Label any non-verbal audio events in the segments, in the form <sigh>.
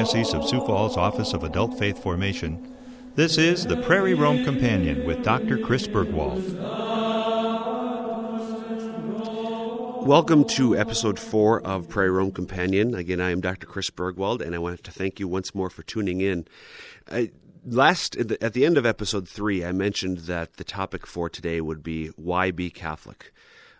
Archdiocese of Sioux Falls Office of Adult Faith Formation, this is the Prairie Rome Companion with Dr. Chris Burgwald. Welcome to episode four of Prairie Rome Companion. Again, I am Dr. Chris Burgwald, and I want to thank you once more for tuning in. I, last at the end of episode three, I mentioned that the topic for today would be why be Catholic.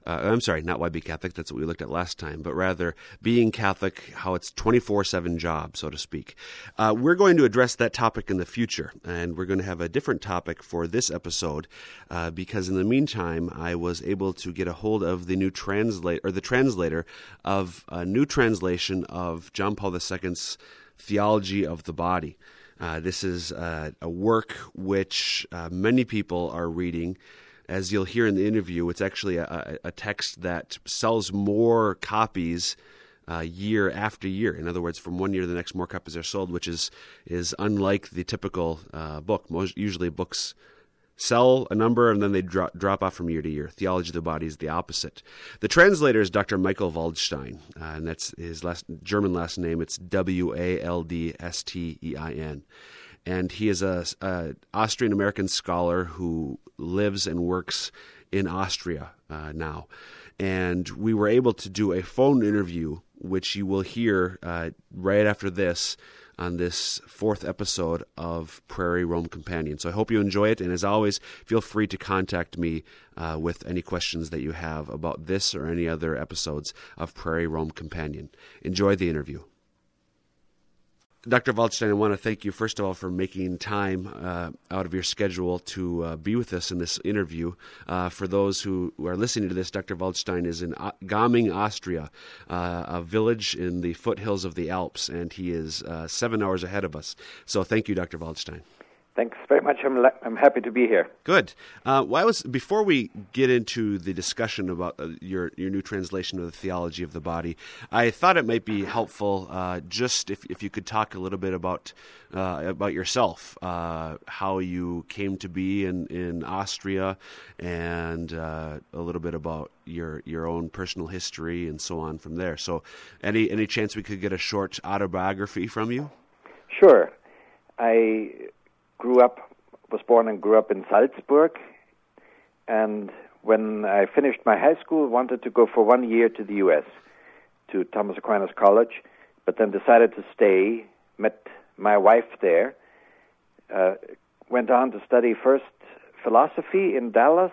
Uh, I'm sorry, not why be Catholic. That's what we looked at last time, but rather being Catholic, how it's 24 7 job, so to speak. Uh, we're going to address that topic in the future, and we're going to have a different topic for this episode uh, because in the meantime, I was able to get a hold of the new translate or the translator of a new translation of John Paul II's Theology of the Body. Uh, this is uh, a work which uh, many people are reading as you'll hear in the interview, it's actually a, a text that sells more copies uh, year after year. In other words, from one year to the next, more copies are sold, which is is unlike the typical uh, book. Most usually, books sell a number and then they drop, drop off from year to year. Theology of the Body is the opposite. The translator is Dr. Michael Waldstein, uh, and that's his last German last name. It's W A L D S T E I N and he is a, a Austrian American scholar who lives and works in Austria uh, now. And we were able to do a phone interview, which you will hear uh, right after this on this fourth episode of Prairie Rome Companion. So I hope you enjoy it. And as always, feel free to contact me uh, with any questions that you have about this or any other episodes of Prairie Rome Companion. Enjoy the interview. Dr. Waldstein, I want to thank you, first of all, for making time uh, out of your schedule to uh, be with us in this interview. Uh, for those who, are listening to this, Dr. Waldstein is in Gaming, Austria, uh, a village in the foothills of the Alps, and he is uh, seven hours ahead of us. So thank you, Dr. Waldstein. Thanks very much. I'm, le- I'm happy to be here. Good. Uh, well, I was before we get into the discussion about uh, your your new translation of the theology of the body. I thought it might be helpful uh, just if if you could talk a little bit about uh, about yourself, uh, how you came to be in in Austria, and uh, a little bit about your your own personal history and so on from there. So, any any chance we could get a short autobiography from you? Sure. I grew up, was born and grew up in Salzburg, and when I finished my high school, wanted to go for one year to the U.S. to Thomas Aquinas College, but then decided to stay. Met my wife there. Uh, went on to study first philosophy in Dallas,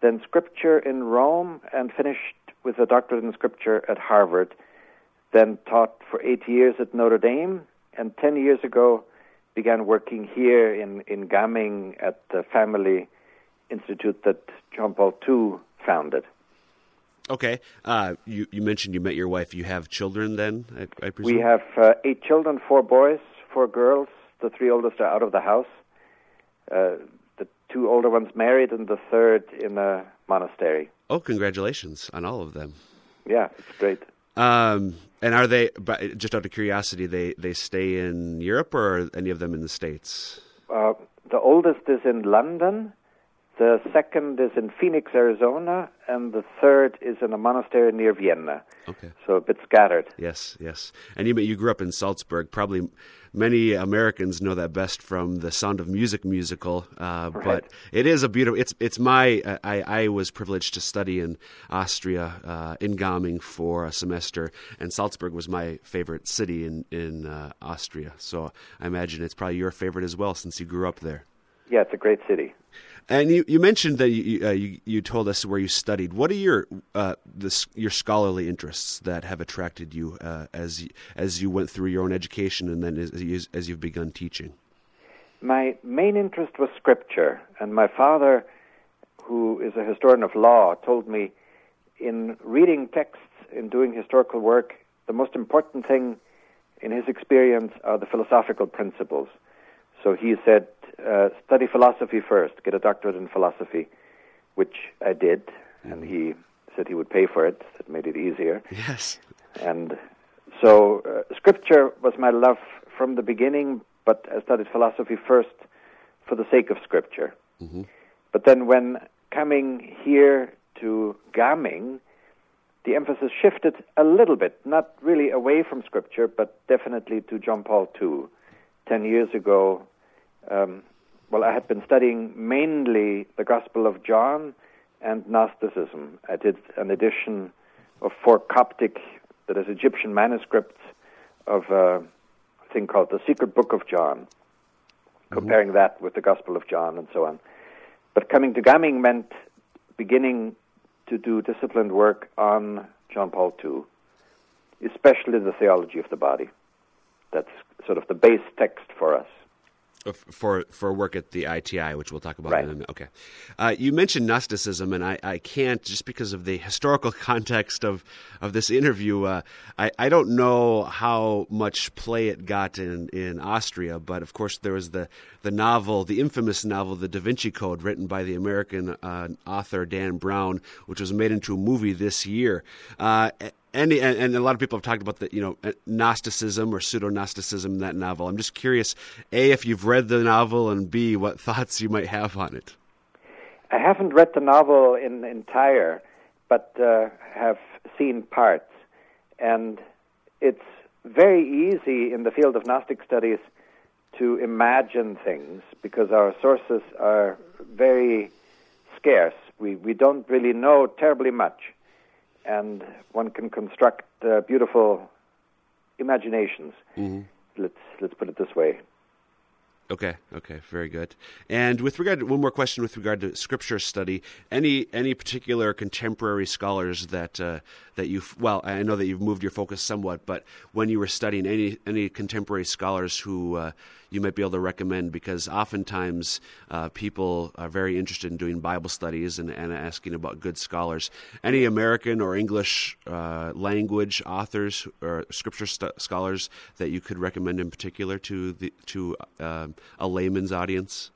then scripture in Rome, and finished with a doctorate in scripture at Harvard. Then taught for eight years at Notre Dame, and ten years ago began working here in, in Gaming at the family institute that John Paul II founded. Okay. Uh, you, you mentioned you met your wife. You have children then, I, I presume? We have uh, eight children, four boys, four girls. The three oldest are out of the house. Uh, the two older ones married, and the third in a monastery. Oh, congratulations on all of them. Yeah, it's great. Um, and are they, But just out of curiosity, they, they stay in Europe or any of them in the States? Uh, the oldest is in London, the second is in Phoenix, Arizona, and the third is in a monastery near Vienna. Okay. So a bit scattered. Yes, yes. And you, you grew up in Salzburg. Probably many Americans know that best from the Sound of Music musical. Uh, right. But it is a beautiful. It's it's my. I I was privileged to study in Austria uh, in Gaming for a semester, and Salzburg was my favorite city in in uh, Austria. So I imagine it's probably your favorite as well, since you grew up there. Yeah, it's a great city. And you, you mentioned that you, uh, you, you told us where you studied. What are your uh, your scholarly interests that have attracted you uh, as as you went through your own education and then as, you, as you've begun teaching? My main interest was scripture, and my father, who is a historian of law, told me in reading texts, in doing historical work, the most important thing in his experience are the philosophical principles. So he said, uh, study philosophy first, get a doctorate in philosophy, which I did, mm-hmm. and he said he would pay for it. That made it easier. Yes. And so uh, scripture was my love from the beginning, but I studied philosophy first for the sake of scripture. Mm-hmm. But then when coming here to Gaming, the emphasis shifted a little bit, not really away from Scripture, but definitely to John Paul II. Ten years ago, um, well, I had been studying mainly the Gospel of John and Gnosticism. I did an edition of four Coptic, that is Egyptian manuscripts of a thing called the Secret Book of John, mm-hmm. comparing that with the Gospel of John and so on. But coming to Gaming meant beginning to do disciplined work on John Paul II, especially the theology of the body. That's sort of the base text for us for for work at the ITI, which we'll talk about right. in a minute. Okay, uh, you mentioned Gnosticism, and I, I can't just because of the historical <laughs> context of of this interview. Uh, I I don't know how much play it got in in Austria, but of course there was the the novel, the infamous novel, The Da Vinci Code, written by the American uh, author Dan Brown, which was made into a movie this year. Uh, and, and a lot of people have talked about the you know uh, Gnosticism or pseudo Gnosticism in that novel. I'm just curious, a if you've read the novel, and b what <laughs> thoughts you might have on it. I haven't read the novel in entire, but uh, have seen parts, and it's very easy in the field of Gnostic studies to imagine things because our sources are very scarce. We we don't really know terribly much and one can construct uh, beautiful imaginations. Mm-hmm. Let's let's put it this way. Okay. Okay. Very good. And with regard to one more question, with regard to scripture study, any any particular contemporary scholars that uh, that you well, I know that you've moved your focus somewhat, but when you were studying any any contemporary scholars who uh, you might be able to recommend, because oftentimes uh, people are very interested in doing Bible studies and, and asking about good scholars. Any American or English uh, language authors or scripture st- scholars that you could recommend in particular to the to um, a layman's audience?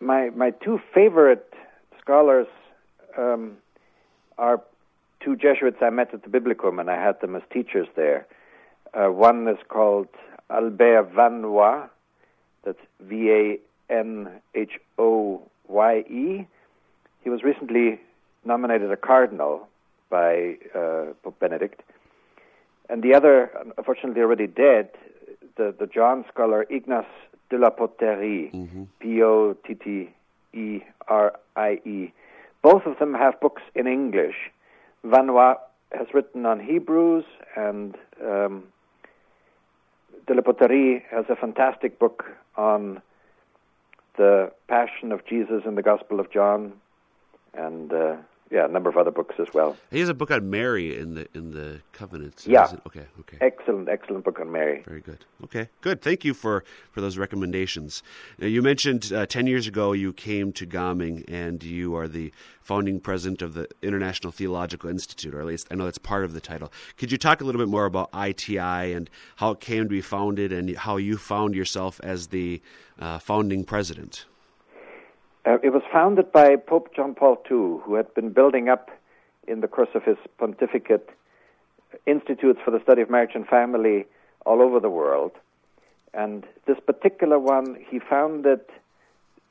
My my two favorite scholars um, are two Jesuits I met at the Biblicum, and I had them as teachers there. Uh, one is called Albert Vanhoye, that's V A N H O Y E. He was recently nominated a cardinal by uh, Pope Benedict. And the other, unfortunately already dead, the, the John scholar Ignace de la Potterie, mm-hmm. P O T T E R I E. Both of them have books in English. Vanhoye has written on Hebrews, and um, de la Potterie has a fantastic book on the Passion of Jesus in the Gospel of John, and uh, yeah, a number of other books as well. He has a book on Mary in the in the Covenants. Yeah. Okay. Okay. Excellent, excellent book on Mary. Very good. Okay. Good. Thank you for for those recommendations. Now, you mentioned uh, ten years ago you came to Gaming, and you are the founding president of the International Theological Institute, or at least I know that's part of the title. Could you talk a little bit more about ITI and how it came to be founded, and how you found yourself as the uh, founding president? Uh, it was founded by Pope John Paul II, who had been building up in the course of his pontificate institutes for the study of marriage and family all over the world. And this particular one, he found it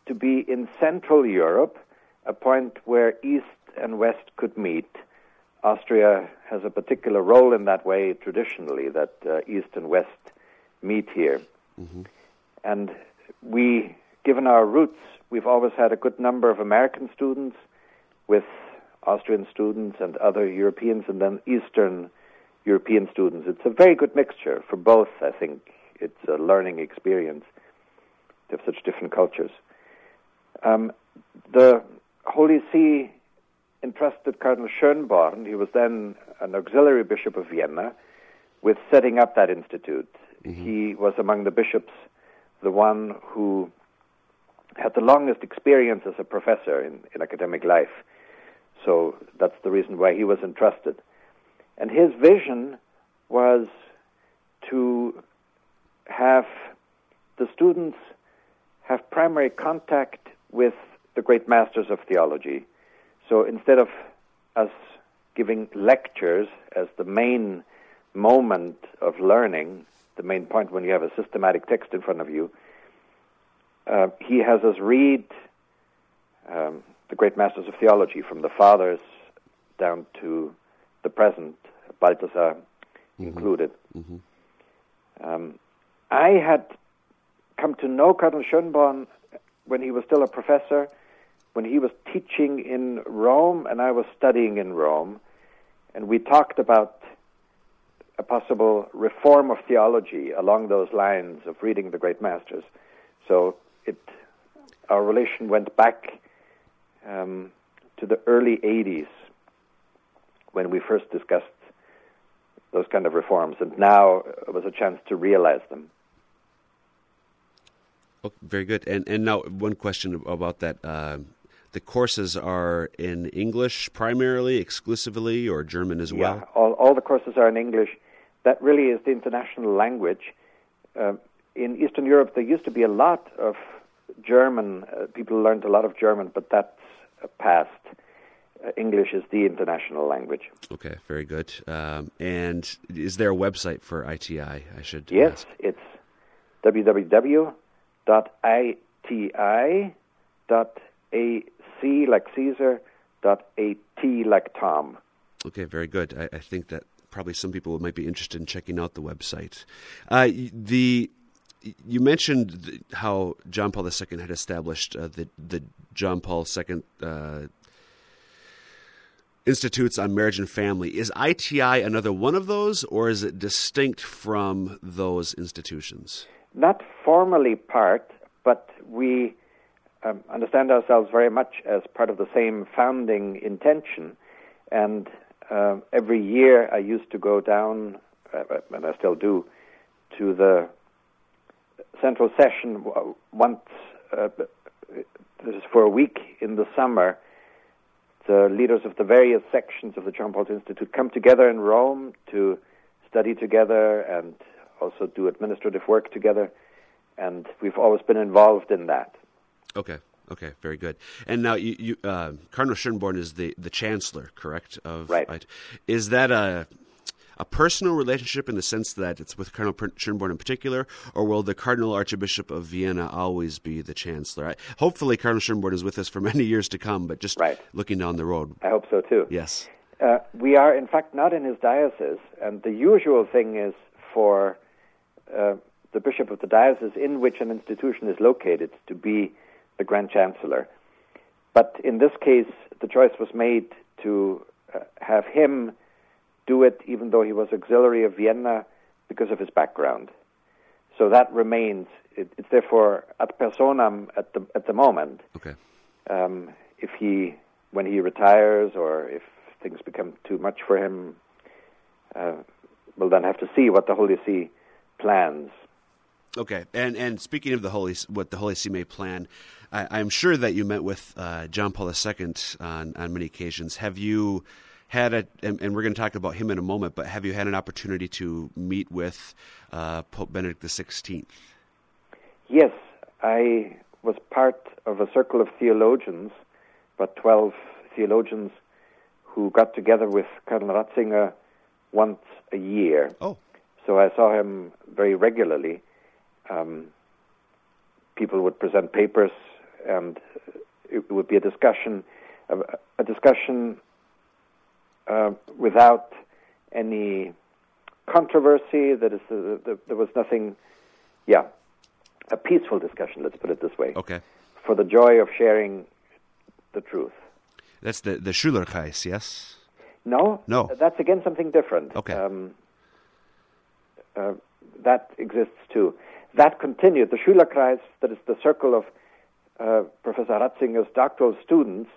to be in Central Europe, a point where East and West could meet. Austria has a particular role in that way traditionally, that uh, East and West meet here. Mm-hmm. And we, given our roots We've always had a good number of American students with Austrian students and other Europeans, and then Eastern European students. It's a very good mixture for both, I think. It's a learning experience to have such different cultures. Um, the Holy See entrusted Cardinal Schönborn, he was then an auxiliary bishop of Vienna, with setting up that institute. Mm-hmm. He was among the bishops the one who had the longest experience as a professor in, in academic life. So that's the reason why he was entrusted. And his vision was to have the students have primary contact with the great masters of theology. So instead of us giving lectures as the main moment of learning, the main point when you have a systematic text in front of you, uh, he has us read um, the great masters of theology from the fathers down to the present, Balthasar mm-hmm. included. Mm-hmm. Um, I had come to know Cardinal Schönborn when he was still a professor, when he was teaching in Rome and I was studying in Rome, and we talked about a possible reform of theology along those lines of reading the great masters. So it, our relation went back um, to the early 80s when we first discussed those kind of reforms, and now it was a chance to realize them. Oh, very good. And and now one question about that. Uh, the courses are in English primarily, exclusively, or German as well. Yeah, all all the courses are in English. That really is the international language. Uh, in Eastern Europe, there used to be a lot of German. Uh, people learned a lot of German, but that's past. Uh, English is the international language. Okay, very good. Um, and is there a website for ITI? I should. Yes, ask. it's www www.iti.ac like Caesar, dot at like Tom. Okay, very good. I, I, think that probably some people might be interested in checking out the website. Uh, the you mentioned how John Paul II had established uh, the the John Paul II uh, institutes on marriage and family. Is ITI another one of those, or is it distinct from those institutions? not formally part, but we um, understand ourselves very much as part of the same founding intention. And uh, every year I used to go down, uh, and I still do, to the central session once, uh, this is for a week in the summer. The leaders of the various sections of the John Paul Institute come together in Rome to study together and also do administrative work together, and we've always been involved in that. Okay. Okay, very good. And now, you, you uh, Cardinal Schönborn is the, the chancellor, correct? Of right. Is that a a personal relationship in the sense that it's with Cardinal Schönborn in particular, or will the Cardinal Archbishop of Vienna always be the chancellor? I, hopefully, Cardinal Schönborn is with us for <laughs> many years to come, but just right. looking down the road. I hope so too. Yes. Uh, we are, in fact, not in his diocese, and the usual thing is for uh, the bishop of the diocese in which an institution is located to be the Grand Chancellor. But in this case, the choice was made to uh, have him do it, even though he was auxiliary of Vienna, because of his background. So that remains. It, it's therefore ad personam at the at the moment. Okay. Um, if he, when he retires, or if things become too much for him, uh, we'll then have to see what the Holy See plans. Okay, and and speaking of the Holy, what the Holy See may plan, I, am sure that you met with uh, John Paul II on on many occasions. Have you had a, and, and, we're going to talk about him in a moment, but have you had an opportunity to meet with uh, Pope Benedict XVI? Yes, I was part of a circle of theologians, about twelve theologians, who got together with Cardinal Ratzinger once a year. Oh. So I saw him very regularly um, people would present papers, and it would be a discussion, a, discussion uh, without any controversy. That is, uh, the, there was nothing. Yeah, a peaceful discussion. Let's put it this way. Okay. For the joy of sharing the truth. That's the the Schülerkreis, yes. No, no. That's again something different. Okay. Um, uh, that exists too. That continued. The Schülerkreis, that is the circle of uh, Professor Ratzinger's doctoral students,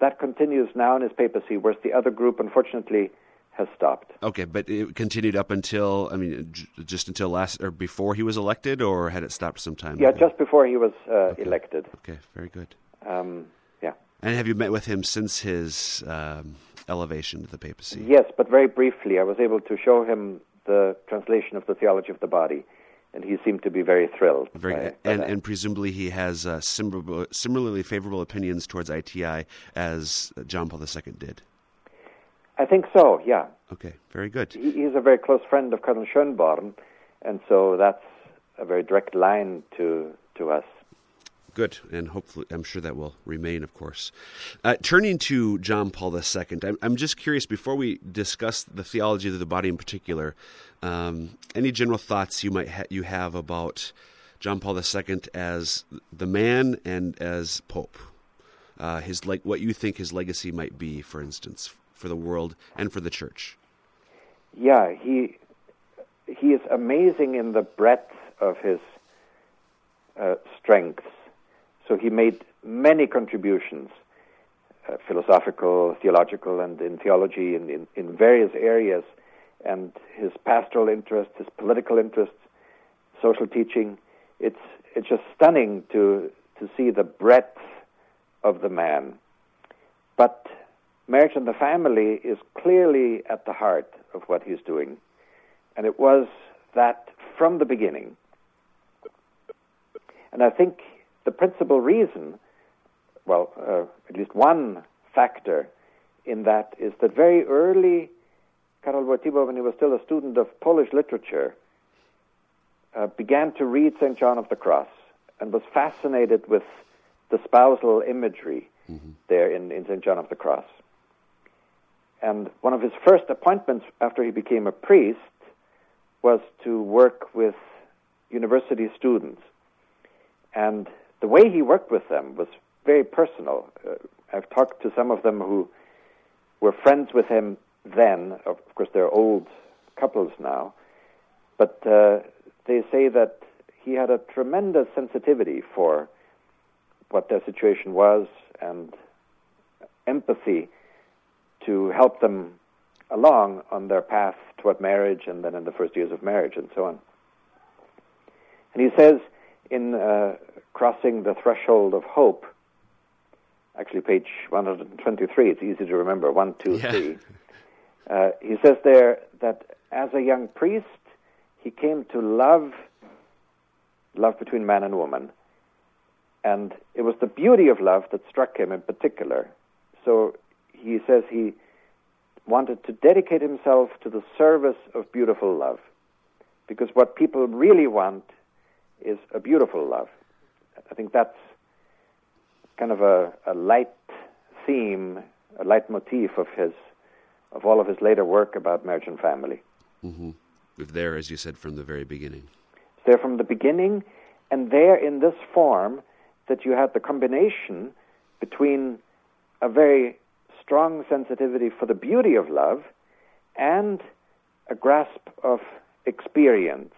that continues now in his papacy, whereas the other group, unfortunately, has stopped. Okay, but it continued up until I mean, j- just until last or before he was elected, or had it stopped sometime? Yeah, just before he was uh, okay. elected. Okay, very good. Um, yeah. And have you met with him since his um, elevation to the papacy? Yes, but very briefly. I was able to show him the translation of the theology of the body and he seemed to be very thrilled. Very, by, and, and presumably he has uh, similar, similarly favorable opinions towards ITI as John Paul II did. I think so. Yeah. Okay. Very good. He, he's a very close friend of Cardinal Schönborn, and so that's a very direct line to to us. Good, and hopefully, I'm sure that will remain, of course. Uh, turning to John Paul II, I'm, I'm, just curious before we discuss the theology of the body in particular, um, any general thoughts you might ha- you have about John Paul II as the man and as Pope? Uh, his like what you think his legacy might be, for instance, for the world and for the church. Yeah, he he is amazing in the breadth of his uh, strengths so he made many contributions, uh, philosophical, theological, and in theology in, in, in various areas. And his pastoral interests, his political interests, social teaching, it's, it's just stunning to, to see the breadth of the man. But marriage and the family is clearly at the heart of what he's doing. And it was that from the beginning. And I think the principal reason, well, uh, at least one factor in that is that very early, Karol Wojtyła, when he was still a student of Polish literature, uh, began to read St. John of the Cross and was fascinated with the spousal imagery mm-hmm. there in, in St. John of the Cross. And one of his first appointments after he became a priest was to work with university students. And the way he worked with them was very personal. Uh, I've talked to some of them who were friends with him then. Of course, they're old couples now, but uh, they say that he had a tremendous sensitivity for what their situation was and empathy to help them along on their path toward marriage and then in the first years of marriage and so on. And he says in uh, Crossing the Threshold of Hope, actually page 123, it's easy to remember, one, two, yeah. three. Uh, he says there that as a young priest, he came to love love between man and woman. And it was the beauty of love that struck him in particular. So he says he wanted to dedicate himself to the service of beautiful love. Because what people really want is a beautiful love. I think that's kind of a, a light theme, a light motif of his, of all of his later work about marriage and family. Mm-hmm. There, as you said, from the very beginning. There from the beginning, and there in this form that you had the combination between a very strong sensitivity for the beauty of love and a grasp of experience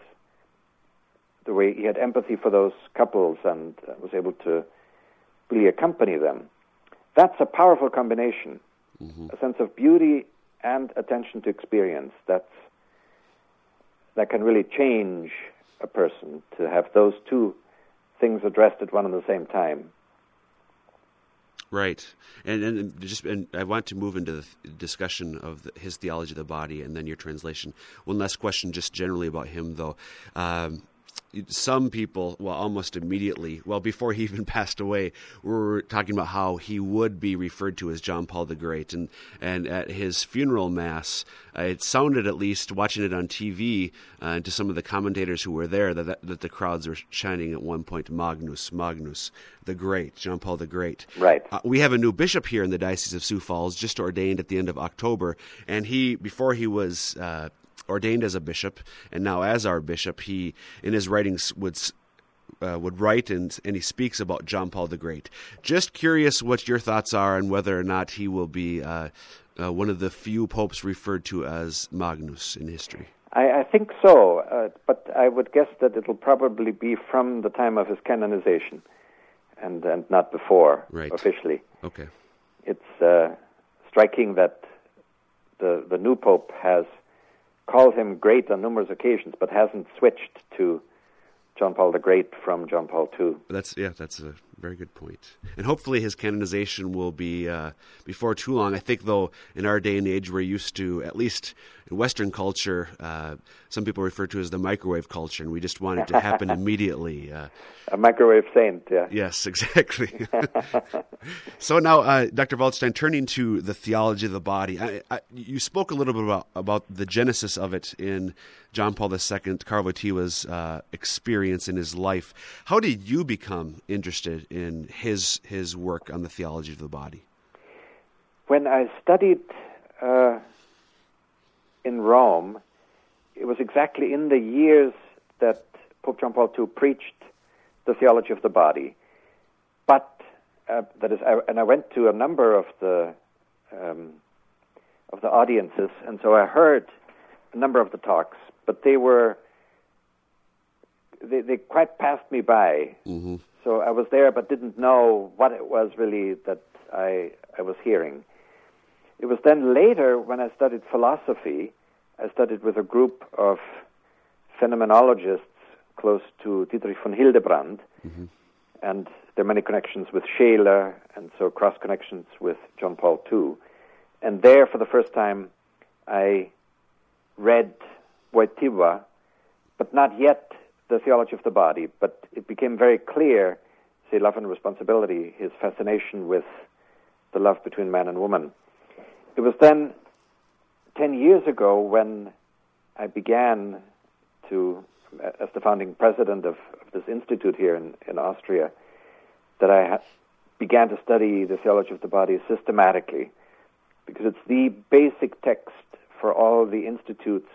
the way he had empathy for those couples and uh, was able to really accompany them. That's a powerful combination. Mm-hmm. A sense of beauty and attention to experience. That's that can really change a person to have those two things addressed at one and the same time. Right, and and just and I want to move into the discussion of the, his theology of the body, and then your translation. One last question, just generally about him, though. Um, some people, well, almost immediately, well, before he <laughs> even passed away, were talking about how he would be referred to as John Paul the Great. And, and at his funeral mass, uh, it sounded, at least watching it on TV, uh, to some of the commentators who were there, that, that, that the crowds were chanting at one point, Magnus, Magnus, the Great, John Paul the Great. Right. Uh, we have a new bishop here in the Diocese of Sioux Falls, just ordained at the end of October. And he, before he was uh, ordained as a bishop, and now as our bishop, he in his writings would uh, would write and and he speaks about John Paul the Great. Just curious what your thoughts are on whether or not he will be uh, uh, one of the few popes referred to as Magnus in history. I, I think so, uh, but I would guess that it'll probably be from the time of his canonization, and and not before right. officially. Okay. It's uh, striking that the the new pope has called him great on numerous occasions, but hasn't switched to John Paul the Great from John Paul II. That's yeah, that's a very good point. And hopefully his canonization will be uh, before too long. I think, though, in our day and age, we're used to, at least in Western culture, uh, some people refer to as the microwave culture, and we just want it to happen <laughs> immediately. Uh, a microwave saint, yeah. Yes, <laughs> exactly. <laughs> so now, uh, Dr. Waldstein, turning to the theology of the body, I, I, you spoke a little bit about, about the genesis of it in John Paul II, Karl Wojtyła's uh, experience in his life. How did you become interested in his his work on the theology of the body? When I studied uh, in Rome, it was exactly in the years that Pope John Paul II preached the theology of the body. But uh, that is, I, and I went to a number of the um, of the audiences, and so I heard a number of the talks but they were they, they quite passed me by. Mm-hmm. So I was there, but didn't know what it was really that I I was hearing. It was then later when I studied philosophy. I studied with a group of phenomenologists close to Dietrich von Hildebrand, mm-hmm. and there are many connections with Scheler, and so cross connections with John Paul II. And there, for the first time, I read Wojtyła, but not yet the theology of the body. But it became very clear, say, love and responsibility, his fascination with the love between man and woman. It was then 10 years ago when I began to, as the founding president of, of this institute here in, in Austria, that I ha- began to study the theology of the body systematically because it's the basic text for all the institutes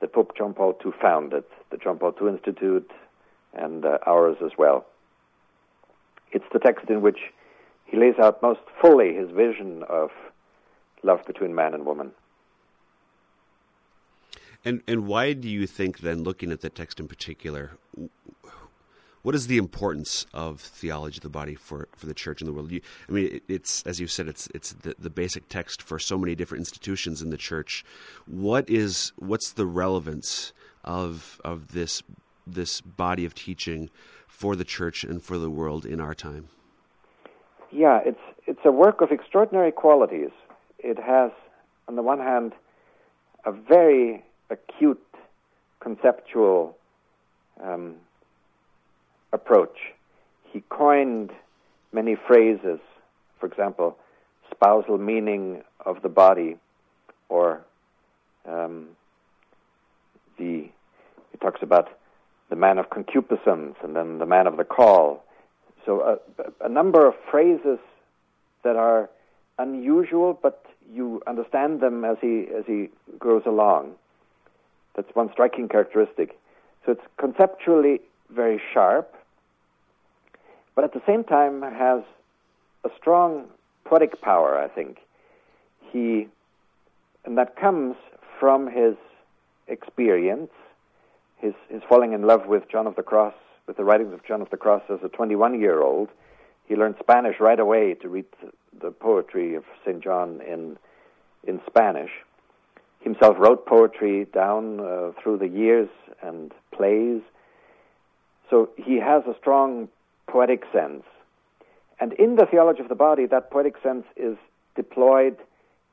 that Pope John Paul II founded, the John Paul II Institute, and uh, ours as well. It's the text in which he lays out most fully his vision of love between man and woman. And and why do you think then, looking at the text in particular, what is the importance of theology of the body for, for the church in the world? You, I mean, it, it's as you said, it's it's the, the basic text for so many different institutions in the church. What is what's the relevance of of this this body of teaching for the church and for the world in our time? Yeah, it's it's a work of extraordinary qualities. It has, on the one hand, a very acute conceptual um, approach. He coined many phrases, for example, spousal meaning of the body, or um, the he talks about the man of concupiscence and then the man of the call. So a, a number of phrases that are unusual, but you understand them as he as he goes along. That's one striking characteristic. So it's conceptually very sharp, but at the same time has a strong poetic power, I think. He, and that comes from his experience, his, his falling in love with John of the Cross, with the writings of John of the Cross as a 21 year old. He learned Spanish right away to read the poetry of St. John in, in Spanish. Himself wrote poetry down uh, through the years and plays. So he has a strong poetic sense. And in the theology of the body, that poetic sense is deployed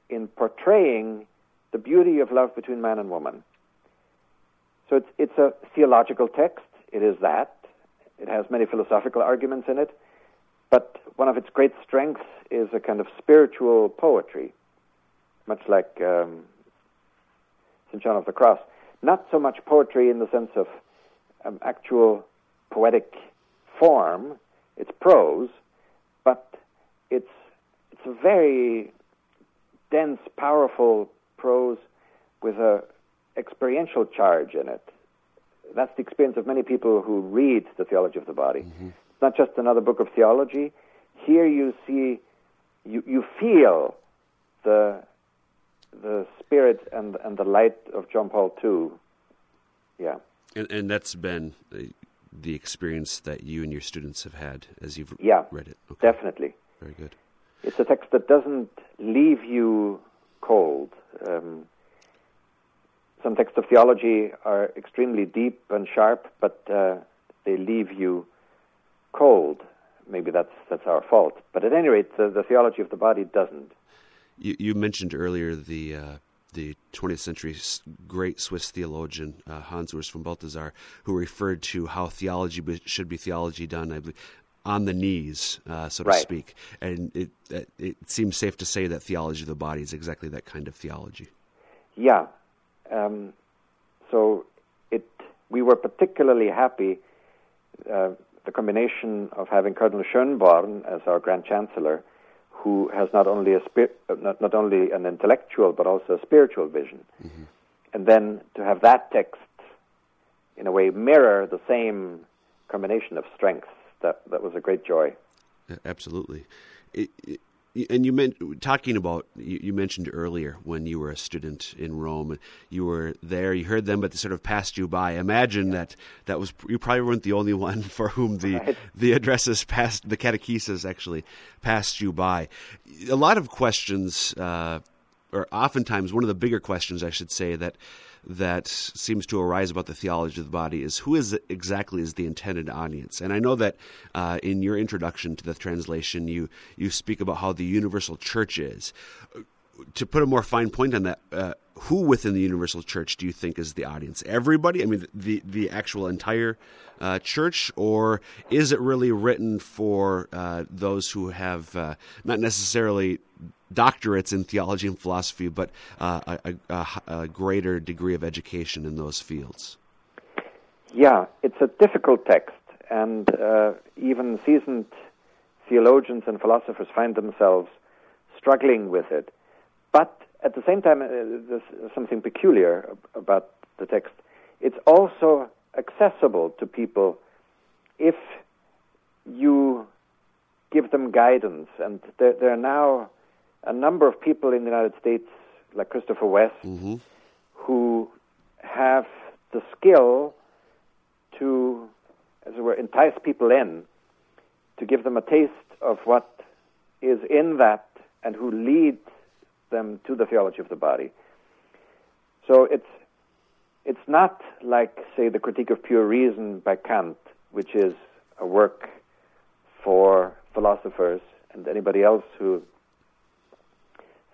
in portraying the beauty of love between man and woman. So it's, it's a theological text. It is that. It has many philosophical arguments in it. But one of its great strengths is a kind of spiritual poetry, much like um, St. John of the Cross. Not so much poetry in the sense of um, actual poetic form, it's prose, but it's it's a very dense, powerful prose with a experiential charge in it. That's the experience of many people who read the theology of the body. Mm-hmm. It's not just another book of theology. Here you see, you you feel the the spirit and and the light of John Paul II. Yeah. And, and that's been the experience that you and your students have had as you've yeah, read it. Okay. Definitely. Very good. It's a text that doesn't leave you cold. Um, some texts of theology are extremely deep and sharp, but uh, they leave you cold. maybe that's that's our fault. But at any rate, the, the theology of the body doesn't. You, you mentioned earlier the uh, the 20th century great Swiss theologian uh, Hans Urs von Balthasar, who referred to how theology be, should be theology done, I believe, on the knees, uh, so to speak. And it, it, it seems safe to say that theology of the body is exactly that kind of theology. Yeah. Um, so it we were particularly happy. Uh, the combination of having Cardinal Schönborn as our Grand Chancellor, who has not only a spir- not, not only an intellectual but also a spiritual vision, mm-hmm. and then to have that text, in a way, mirror the same combination of strengths. That that was a great joy. Absolutely. It, it, and you meant talking about you, you, mentioned earlier when you were a student in Rome, you were there, you heard them, but they sort of passed you by. Imagine that that was you probably weren't the only one <laughs> for whom the right. the addresses passed, the catechesis actually passed you by. A lot of questions, uh, or oftentimes one of the bigger questions, I should say that that seems to arise about the theology of the body is who is exactly is the intended audience. And I know that uh, in your introduction to the translation, you you speak about how the universal church is. To put a more fine point on that, uh, who within the universal church do you think is the audience? Everybody? I mean, the the actual entire uh, church, or is it really written for uh, those who have uh, not necessarily doctorates in theology and philosophy, but uh, a, a, a, greater degree of education in those fields? Yeah, it's a difficult text, and uh, even seasoned theologians and philosophers find themselves struggling with it. But at the same time, uh, there's something peculiar about the text. It's also accessible to people if you give them guidance. And there, there, are now a number of people in the United States, like Christopher West, mm-hmm. who have the skill to, as it were, entice people in, to give them a taste of what is in that, and who lead them to the theology of the body. So it's it's not like, say, the Critique of Pure Reason by Kant, which is a work for philosophers and anybody else who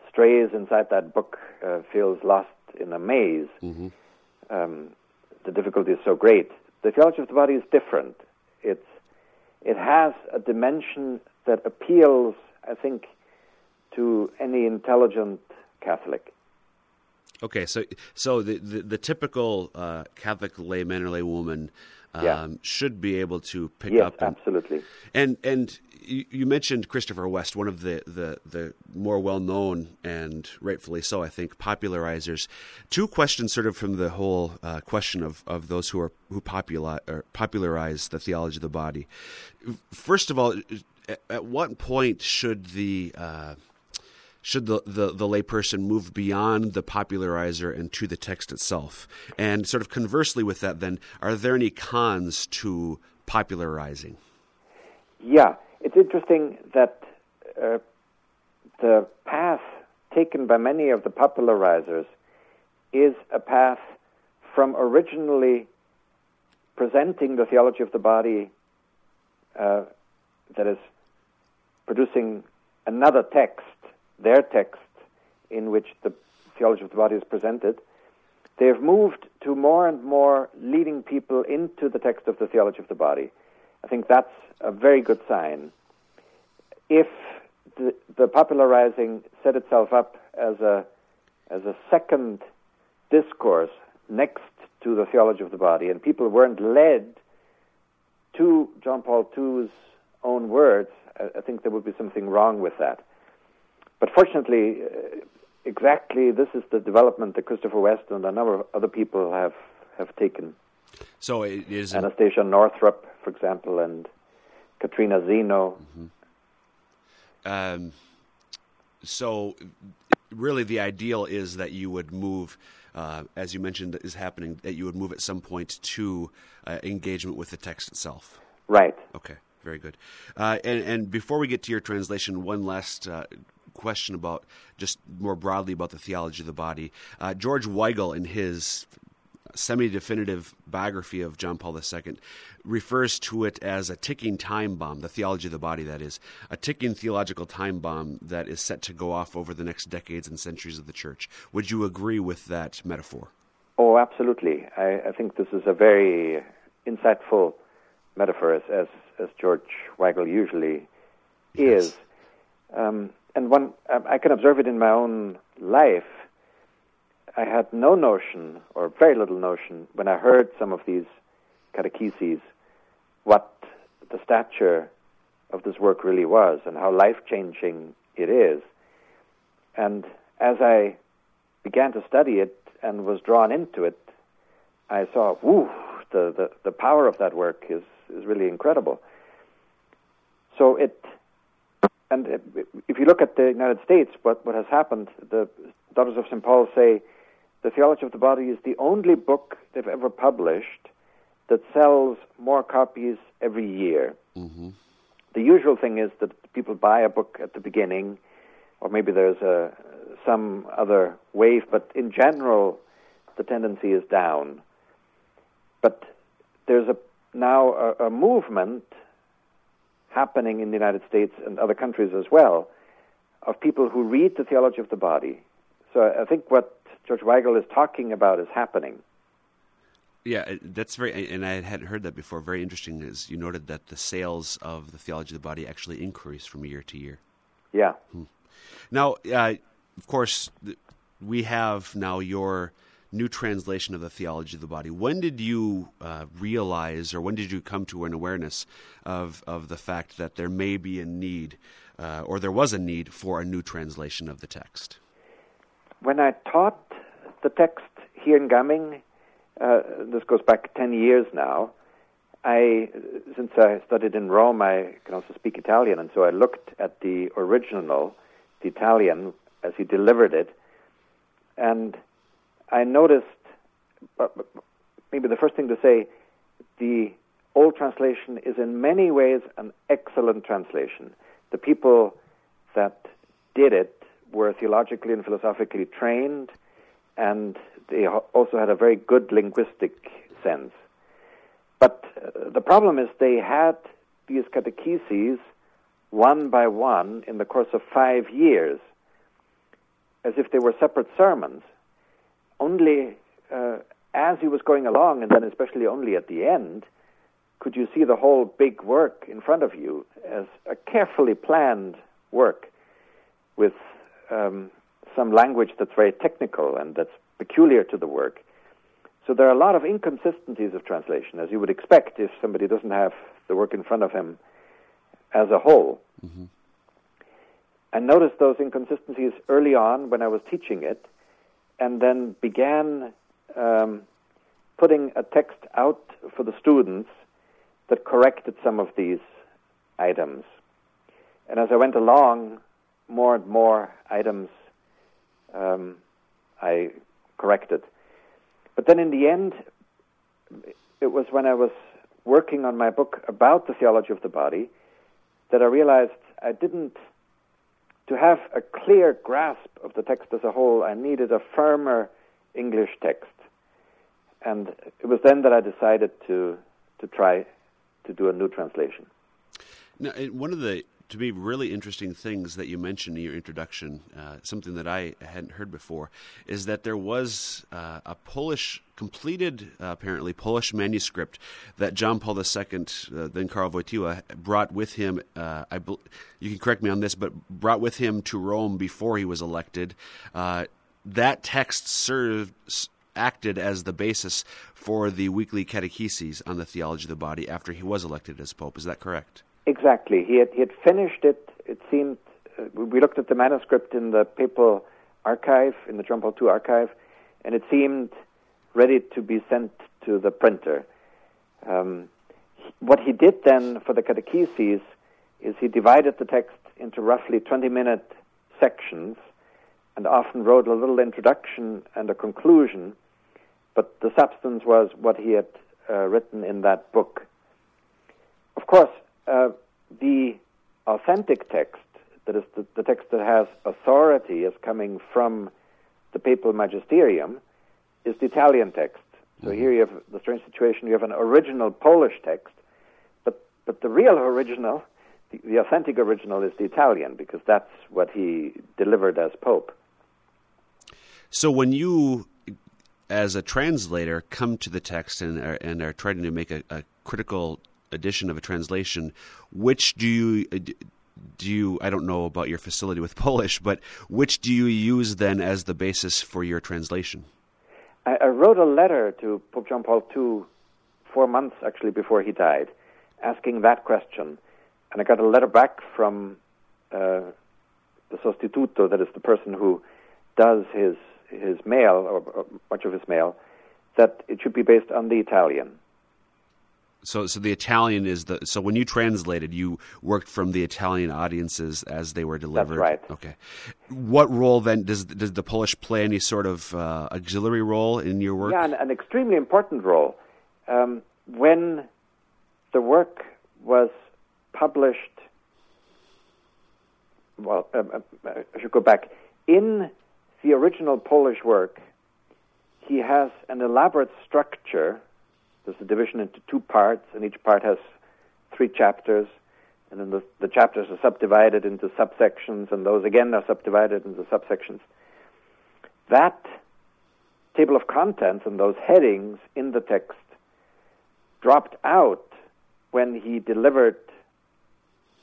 strays inside that book uh, feels lost in a maze. Mm-hmm. Um, the difficulty is so great. The theology of the body is different. It's it has a dimension that appeals, I think, to any intelligent Catholic. Okay, so so the the, the typical uh, Catholic layman or laywoman um, yeah. should be able to pick yes, up. And, absolutely. And and you, mentioned Christopher West, one of the the, the more well known and rightfully so, I think, popularizers. Two questions, sort of from the whole uh, question of, of those who are who popularize popularize the theology of the body. First of all, at, at what point should the uh, should the, the, the layperson move beyond the popularizer and to the text itself? And sort of conversely with that, then, are there any cons to popularizing? Yeah, it's interesting that uh, the path taken by many of the popularizers is a path from originally presenting the theology of the body uh, that is producing another text their text in which the theology of the body is presented, they have moved to more and more leading people into the text of the theology of the body. I think that's a very good sign. If the, the popularizing set itself up as a as a second discourse next to the theology of the body, and people weren't led to John Paul II's own words, I, I think there would be something wrong with that. But fortunately, uh, exactly this is the development that Christopher West and a number of other people have have taken. So it is Anastasia Northrop, for example, and Katrina Zeno. Mm-hmm. Um, so, really, the ideal is that you would move, uh, as you mentioned, is happening, that you would move at some point to uh, engagement with the text itself. Right. Okay. Very good. Uh, and, and, before we get to your translation, one last uh, question about just more broadly about the theology of the body. Uh, George Weigel, in his semi definitive biography of John Paul II, refers to it as a ticking time bomb, the theology of the body, that is, a ticking theological time bomb that is set to go off over the next decades and centuries of the church. Would you agree with that metaphor? Oh, absolutely. I, I think this is a very insightful metaphor, as, as, as George Weigel usually yes. is. Um, and one, I can observe it in my own life. I had no notion, or very little notion, when I heard some of these catecheses, what the stature of this work really was and how life changing it is. And as I began to study it and was drawn into it, I saw, whoo, the, the, the power of that work is, is really incredible. So it, and if you look at the United States, what, what has happened, the Daughters of St. Paul say the Theology of the Body is the only book they've ever published that sells more copies every year. Mm-hmm. The usual thing is that people buy a book at the beginning, or maybe there's a some other wave, but in general, the tendency is down. But there's a now a, a movement happening in the United States and other countries as well of people who read the theology of the body. So I think what George Weigel is talking about is happening. Yeah, that's very, and I hadn't heard that before. Very interesting is you noted that the sales of the theology of the body actually increase from year to year. Yeah. Hmm. Now, uh, of course, we have now your new translation of the theology of the body. When did you uh, realize, or when did you come to an awareness of of the fact that there may be a need, uh, or there was a need for a new translation of the text? When I taught the text here in Gaming, uh, this goes back ten years now. I, since I studied in Rome, I can also speak Italian, and so I looked at the original, the Italian, as he delivered it, and I noticed, maybe the first thing to say, the old translation is in many ways an excellent translation. The people that did it were theologically and philosophically trained, and they also had a very good linguistic sense. But uh, the problem is they had these catecheses one by one in the course of five years, as if they were separate sermons only uh, as he was going along, and then especially only at the end, could you see the whole big work in front of you as a carefully planned work with um, some language that's very technical and that's peculiar to the work. So there are a lot of inconsistencies of translation, as you would expect if somebody doesn't have the work in front of him as a whole. Mm-hmm. I noticed those inconsistencies early on when I was teaching it, and then began um, putting a text out for the students that corrected some of these items. And as I went along, more and more items um, I corrected. But then in the end, it was when I was working on my book about the theology of the body that I realized I didn't to have a clear grasp of the text as a whole, I needed a firmer English text. And it was then that I decided to, to try to do a new translation. Now, one of the to me really interesting things that you mentioned in your introduction, uh, something that I hadn't heard before, is that there was uh, a Polish, completed uh, apparently Polish manuscript that John Paul II, uh, then Karl Wojtyła, brought with him. Uh, I, you can correct me on this, but brought with him to Rome before he was elected. Uh, that text served acted as the basis for the weekly catecheses on the theology of the body after he was elected as pope. Is that correct? Exactly. He had, he had finished it, it seemed. Uh, we looked at the manuscript in the papal archive, in the John Paul II archive, and it seemed ready to be sent to the printer. Um, what he did then for the catecheses is he divided the text into roughly 20 minute sections and often wrote a little introduction and a conclusion, but the substance was what he had uh, written in that book. Of course, uh, the authentic text, that is the, the text that has authority as coming from the papal magisterium, is the Italian text. So here you have the strange situation: you have an original Polish text, but but the real original, the, the authentic original, is the Italian because that's what he delivered as Pope. So when you, as a translator, come to the text and are, and are trying to make a, a critical edition of a translation, which do you do you I don't know about your facility with <laughs> Polish, but which do you use then as the basis for your translation? I, I wrote a letter to Pope John Paul II four months actually before he died, asking that question, and I got a letter back from uh, the sostituto, that is the person who does his his mail or, or much of his mail, that it should be based on the Italian. So, so the Italian is the. So, when you translated, you worked from the Italian audiences as they were delivered. That's right. Okay. What role then does does the Polish play any sort of uh, auxiliary role in your work? Yeah, an, an extremely important role. Um, when the work was published, well, um, uh, I should go back. In the original Polish work, he has an elaborate structure there's a division into two parts, and each part has three chapters. And then the, the chapters are subdivided into subsections, and those again are subdivided into subsections. That table of contents and those headings in the text dropped out when he delivered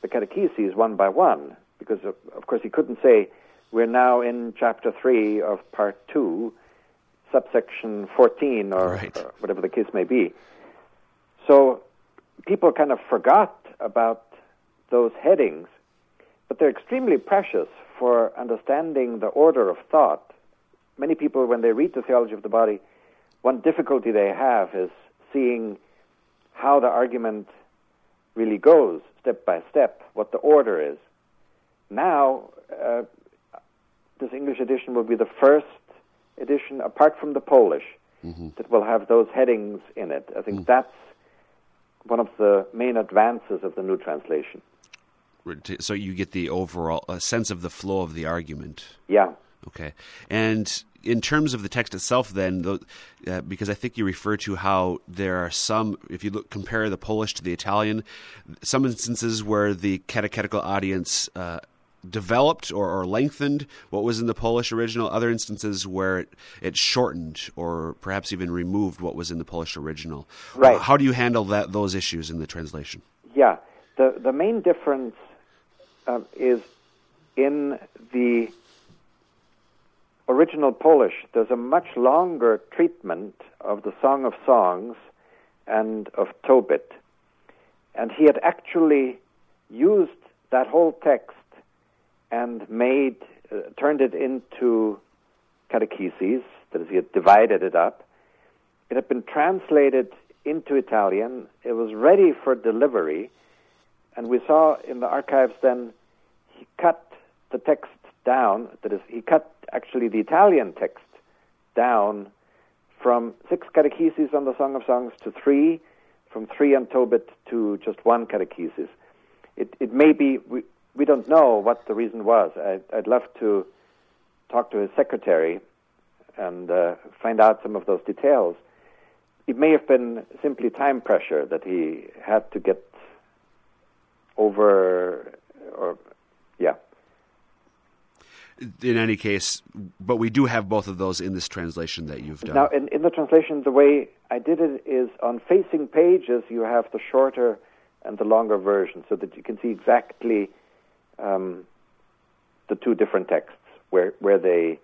the catecheses one by one, because of, of course he couldn't say, We're now in chapter 3 of part 2 subsection 14 or, right. or whatever the case may be. So people kind of forgot about those headings, but they're extremely precious for understanding the order of thought. Many people, when they read the theology of the body, one difficulty they have is seeing how the argument really goes step by step, what the order is. Now, uh, this English edition will be the first edition, apart from the Polish, mm-hmm. that will have those headings in it. I think mm. that's one of the main advances of the new translation. So you get the overall sense of the flow of the argument. Yeah. Okay. And in terms of the text itself, then, though, uh, because I think you refer to how there are some, if you look compare the Polish to the Italian, some instances where the catechetical audience uh, developed or, or, lengthened what was in the Polish original, other instances where it, it shortened or perhaps even removed what was in the Polish original. Right. how do you handle that those issues in the translation? Yeah. The, the main difference um, is in the original Polish, there's a much longer treatment of the Song of Songs and of Tobit. And he had actually used that whole text and made uh, turned it into catecheses. That is, he had divided it up. It had been translated into Italian. It was ready for delivery, and we saw in the archives then he cut the text down. That is, he cut actually the Italian text down from six catecheses on the Song of Songs to three, from three on Tobit to just one catechesis. It, it may be, we, we don't know what the reason was. I, would love to talk to his secretary and uh, find out some of those details. It may have been simply time pressure that he had to get over, or yeah. In any case, but we do have both of those in this translation that you've done. Now, in, in the translation, the way I did it is on facing pages, you have the shorter and the longer version so that you can see exactly um, the two different texts where where they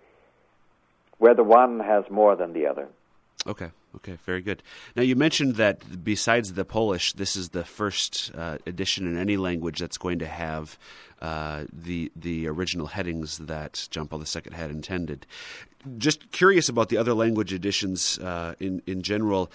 where the one has more than the other. Okay. Okay, very good. Now you mentioned that besides the Polish, this is the first uh, edition in any language that's going to have uh, the the original headings that John Paul II had intended. Just curious about the other language editions uh, in in general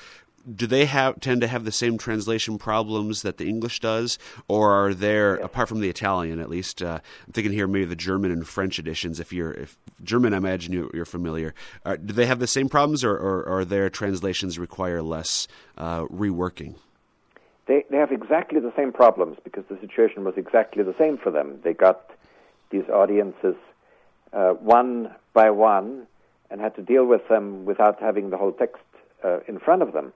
do they have tend to have the same translation problems that the English does, or are there apart from the Italian at least? Uh, I'm thinking here maybe the German and French editions. If you're if German, I imagine you, are familiar. Uh, do they have the same problems, or, or, or their translations require less uh, reworking? They they have exactly the same problems because the situation was exactly the same for them. They got these audiences uh, one by one and had to deal with them without having the whole text uh, in front of them.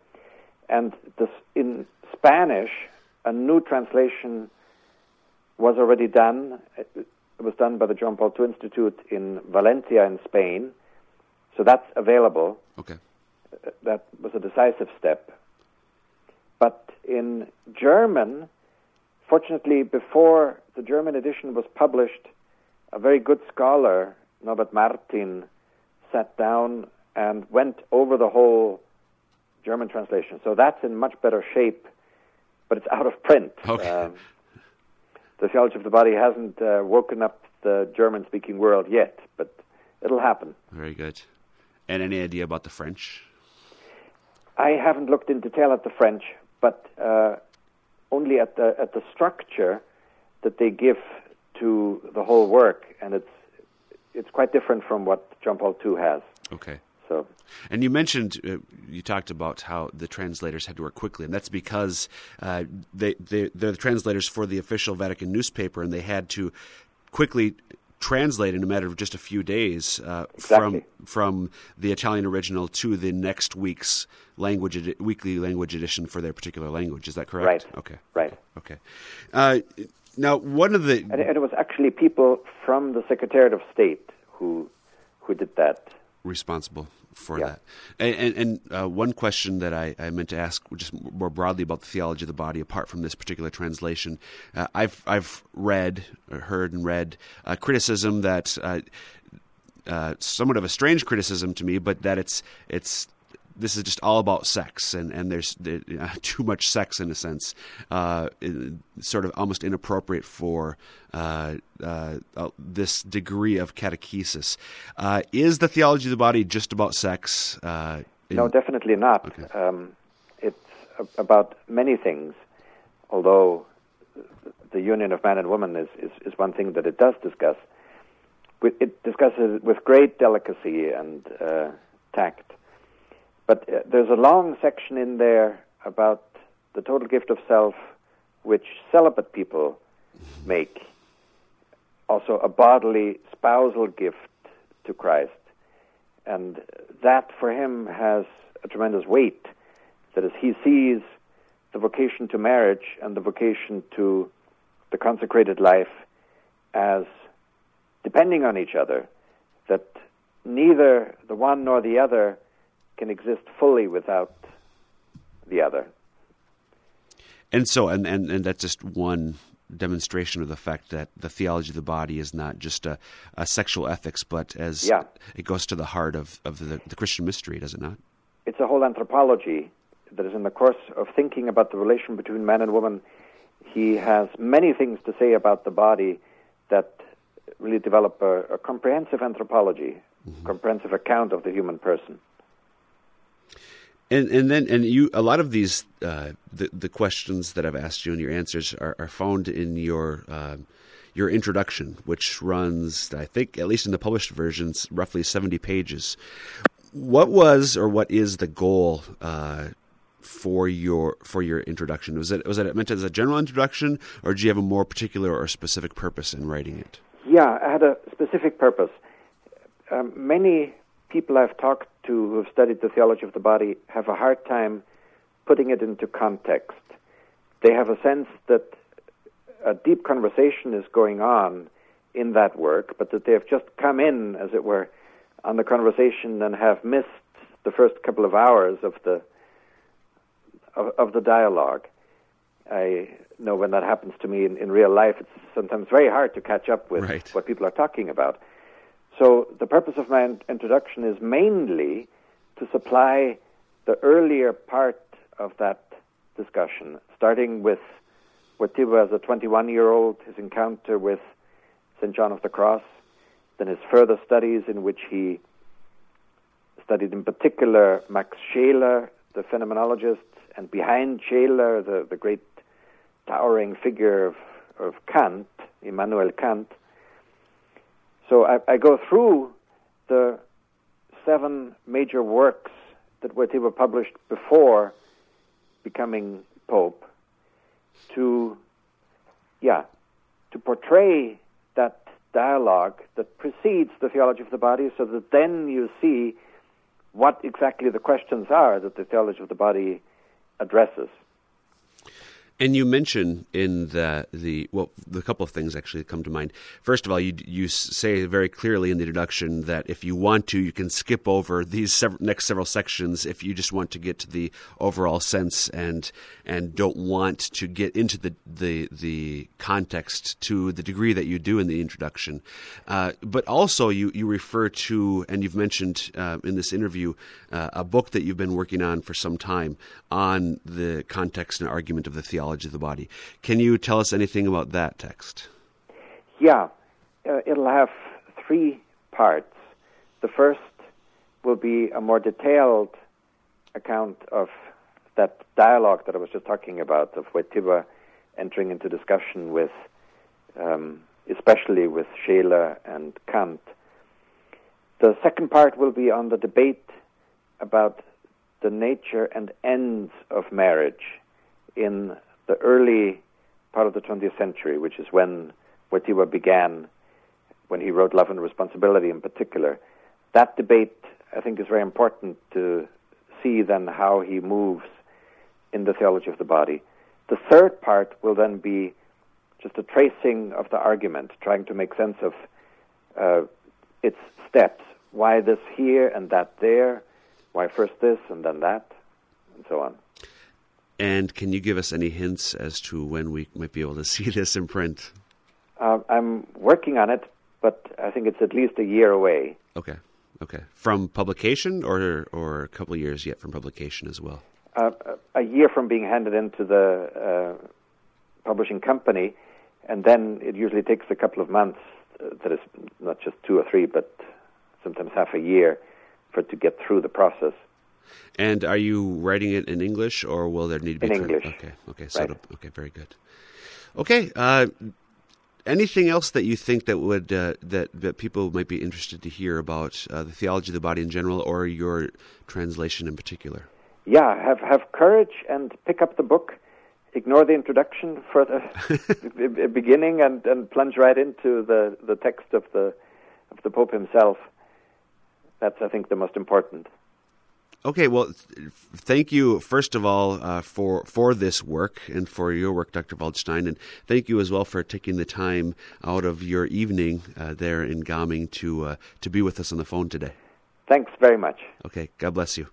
And this, in Spanish, a new translation was already done. It was done by the John Paul II Institute in Valencia, in Spain. So that's available. Okay. That was a decisive step. But in German, fortunately, before the German edition was published, a very good scholar, Norbert Martin, sat down and went over the whole German translation. So that's in much better shape, but it's out of print. Okay. Um, the theology of the body hasn't uh, woken up the German speaking world yet, but it'll happen. Very good. And any idea about the French? I haven't looked in detail at the French, but uh, only at the at the structure that they give to the whole work, and it's it's quite different from what John Paul II has. Okay. So And you mentioned, uh, you talked about how the translators had to work quickly, and that's because uh, they, they, they're the translators for the official Vatican newspaper, and they had to quickly translate in a matter of just a few days uh, Exactly. from from the Italian original to the next week's language edi- weekly language edition for their particular language. Is that correct? Right. Okay. right, Okay. Uh, now, one of the and, and it was actually people from the Secretariat of State who who did that. responsible for Yeah. that. And, and, and uh, one question that I, I meant to ask, just more broadly about the theology of the body, apart from this particular translation, uh, I've I've read, heard, and read uh, criticism that. Uh, uh, somewhat of a strange criticism to me, but that it's it's this is just all about sex, and and there's there, uh, <laughs> too much sex in a sense, uh, sort of almost inappropriate for uh, uh, uh, this degree of catechesis. Uh, is the theology of the body just about sex? Uh, in- No, definitely not. Okay. Um, it's about many things, although the union of man and woman is, is, is one thing that it does discuss. It discusses it with great delicacy and uh, tact. But uh, there's a long section in there about the total gift of self, which celibate people make. Also, a bodily spousal gift to Christ. And that for him has a tremendous weight. That is, he sees the vocation to marriage and the vocation to the consecrated life as depending on each other, that neither the one nor the other can exist fully without the other. And so, and, and, and that's just one demonstration of the fact that the theology of the body is not just a, a sexual ethics, but as Yeah. it goes to the heart of, of the, the Christian mystery, does it not? It's a whole anthropology that is in the course of thinking about the relation between man and woman. He has many things to say about the body that really develop a, a comprehensive anthropology, mm-hmm. comprehensive account of the human person. And and then and you a lot of these uh, the the questions that I've asked you and your answers are, are found in your uh, your introduction, which runs I think at least in the published versions roughly seventy pages. What was or what is the goal uh, for your for your introduction? Was it was it meant as a general introduction, or do you have a more particular or specific purpose in writing it? Yeah, I had a specific purpose. Um, many people I've talked to who have studied the theology of the body have a hard time putting it into context. They have a sense that a deep conversation is going on in that work, but that they have just come in, as it were, on the conversation and have missed the first couple of hours of the of, of the dialogue. I know when that happens to me in, in real life, it's sometimes very hard to catch up with Right. what people are talking about. So the purpose of my introduction is mainly to supply the earlier part of that discussion, starting with Wojtyła as a 21-year-old, his encounter with St. John of the Cross, then his further studies in which he studied in particular Max Scheler, the phenomenologist, and behind Scheler, the, the great towering figure of, of Kant, Immanuel Kant. So I, I go through the seven major works that Wojtyła published before becoming Pope to, yeah, to portray that dialogue that precedes the theology of the body so that then you see what exactly the questions are that the theology of the body addresses. And you mention in the the well, the couple of things actually come to mind. First of all, you you say very clearly in the introduction that if you want to, you can skip over these next several sections if you just want to get to the overall sense and and don't want to get into the the the context to the degree that you do in the introduction. Uh, but also, you you refer to and you've mentioned uh, in this interview uh, a book that you've been working on for some time on the context and argument of the theology of the body. Can you tell us anything about that text? Yeah, uh, it'll have three parts. The first will be a more detailed account of that dialogue that I was just talking about, of Wojtyła entering into discussion with, um, especially with Scheler and Kant. The second part will be on the debate about the nature and ends of marriage in the early part of the 20th century, which is when Wojtyła began, when he wrote Love and Responsibility in particular. That debate, I think, is very important to see then how he moves in the theology of the body. The third part will then be just a tracing of the argument, trying to make sense of uh, its steps. Why this here and that there? Why first this and then that? And so on. And can you give us any hints as to when we might be able to <laughs> see this in print? Uh, I'm working on it, but I think it's at least a year away. Okay, okay. From publication, or or a couple of years yet from publication as well. Uh, a year from being handed into the uh, publishing company, and then it usually takes a couple of months. Uh, that is not just two or three, but sometimes half a year for it to get through the process. And are you writing it in English, or will there need to be in English? Okay, okay, so right. okay, very good. Okay, uh, anything else that you think that would uh, that that people might be interested to hear about uh, the theology of the body in general, or your translation in particular? Yeah, have have courage and pick up the book. Ignore the introduction for the <laughs> beginning and, and plunge right into the, the text of the of the Pope himself. That's I think the most important. Okay, well, thank you first of all uh, for for this work and for your work, Dr. Waldstein, and thank you as well for taking the time out of your evening uh, there in Gaming to uh, to be with us on the phone today. Thanks very much. Okay, God bless you.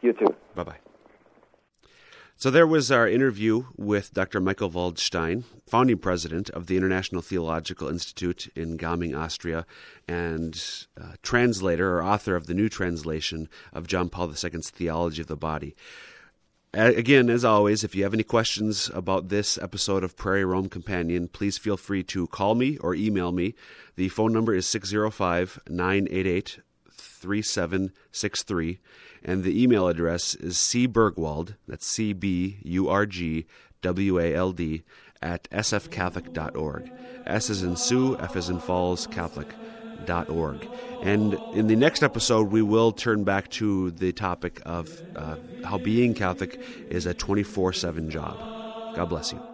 You too. Bye bye. So there was our interview with Dr. Michael Waldstein, founding president of the International Theological Institute in Gaming, Austria, and uh, translator or author of the new translation of John Paul II's Theology of the Body. Again, as always, if you have any questions about this episode of Prairie Rome Companion, please feel free to call me or email me. The phone number is 605 988 3763 and the email address is cburgwald, that's C B U R G W A L D, at sfcatholic.org. S is in Sioux, F is in Falls, Catholic.org. And in the next episode, we will turn back to the topic of uh, how being Catholic is a 24 7 job. God bless you.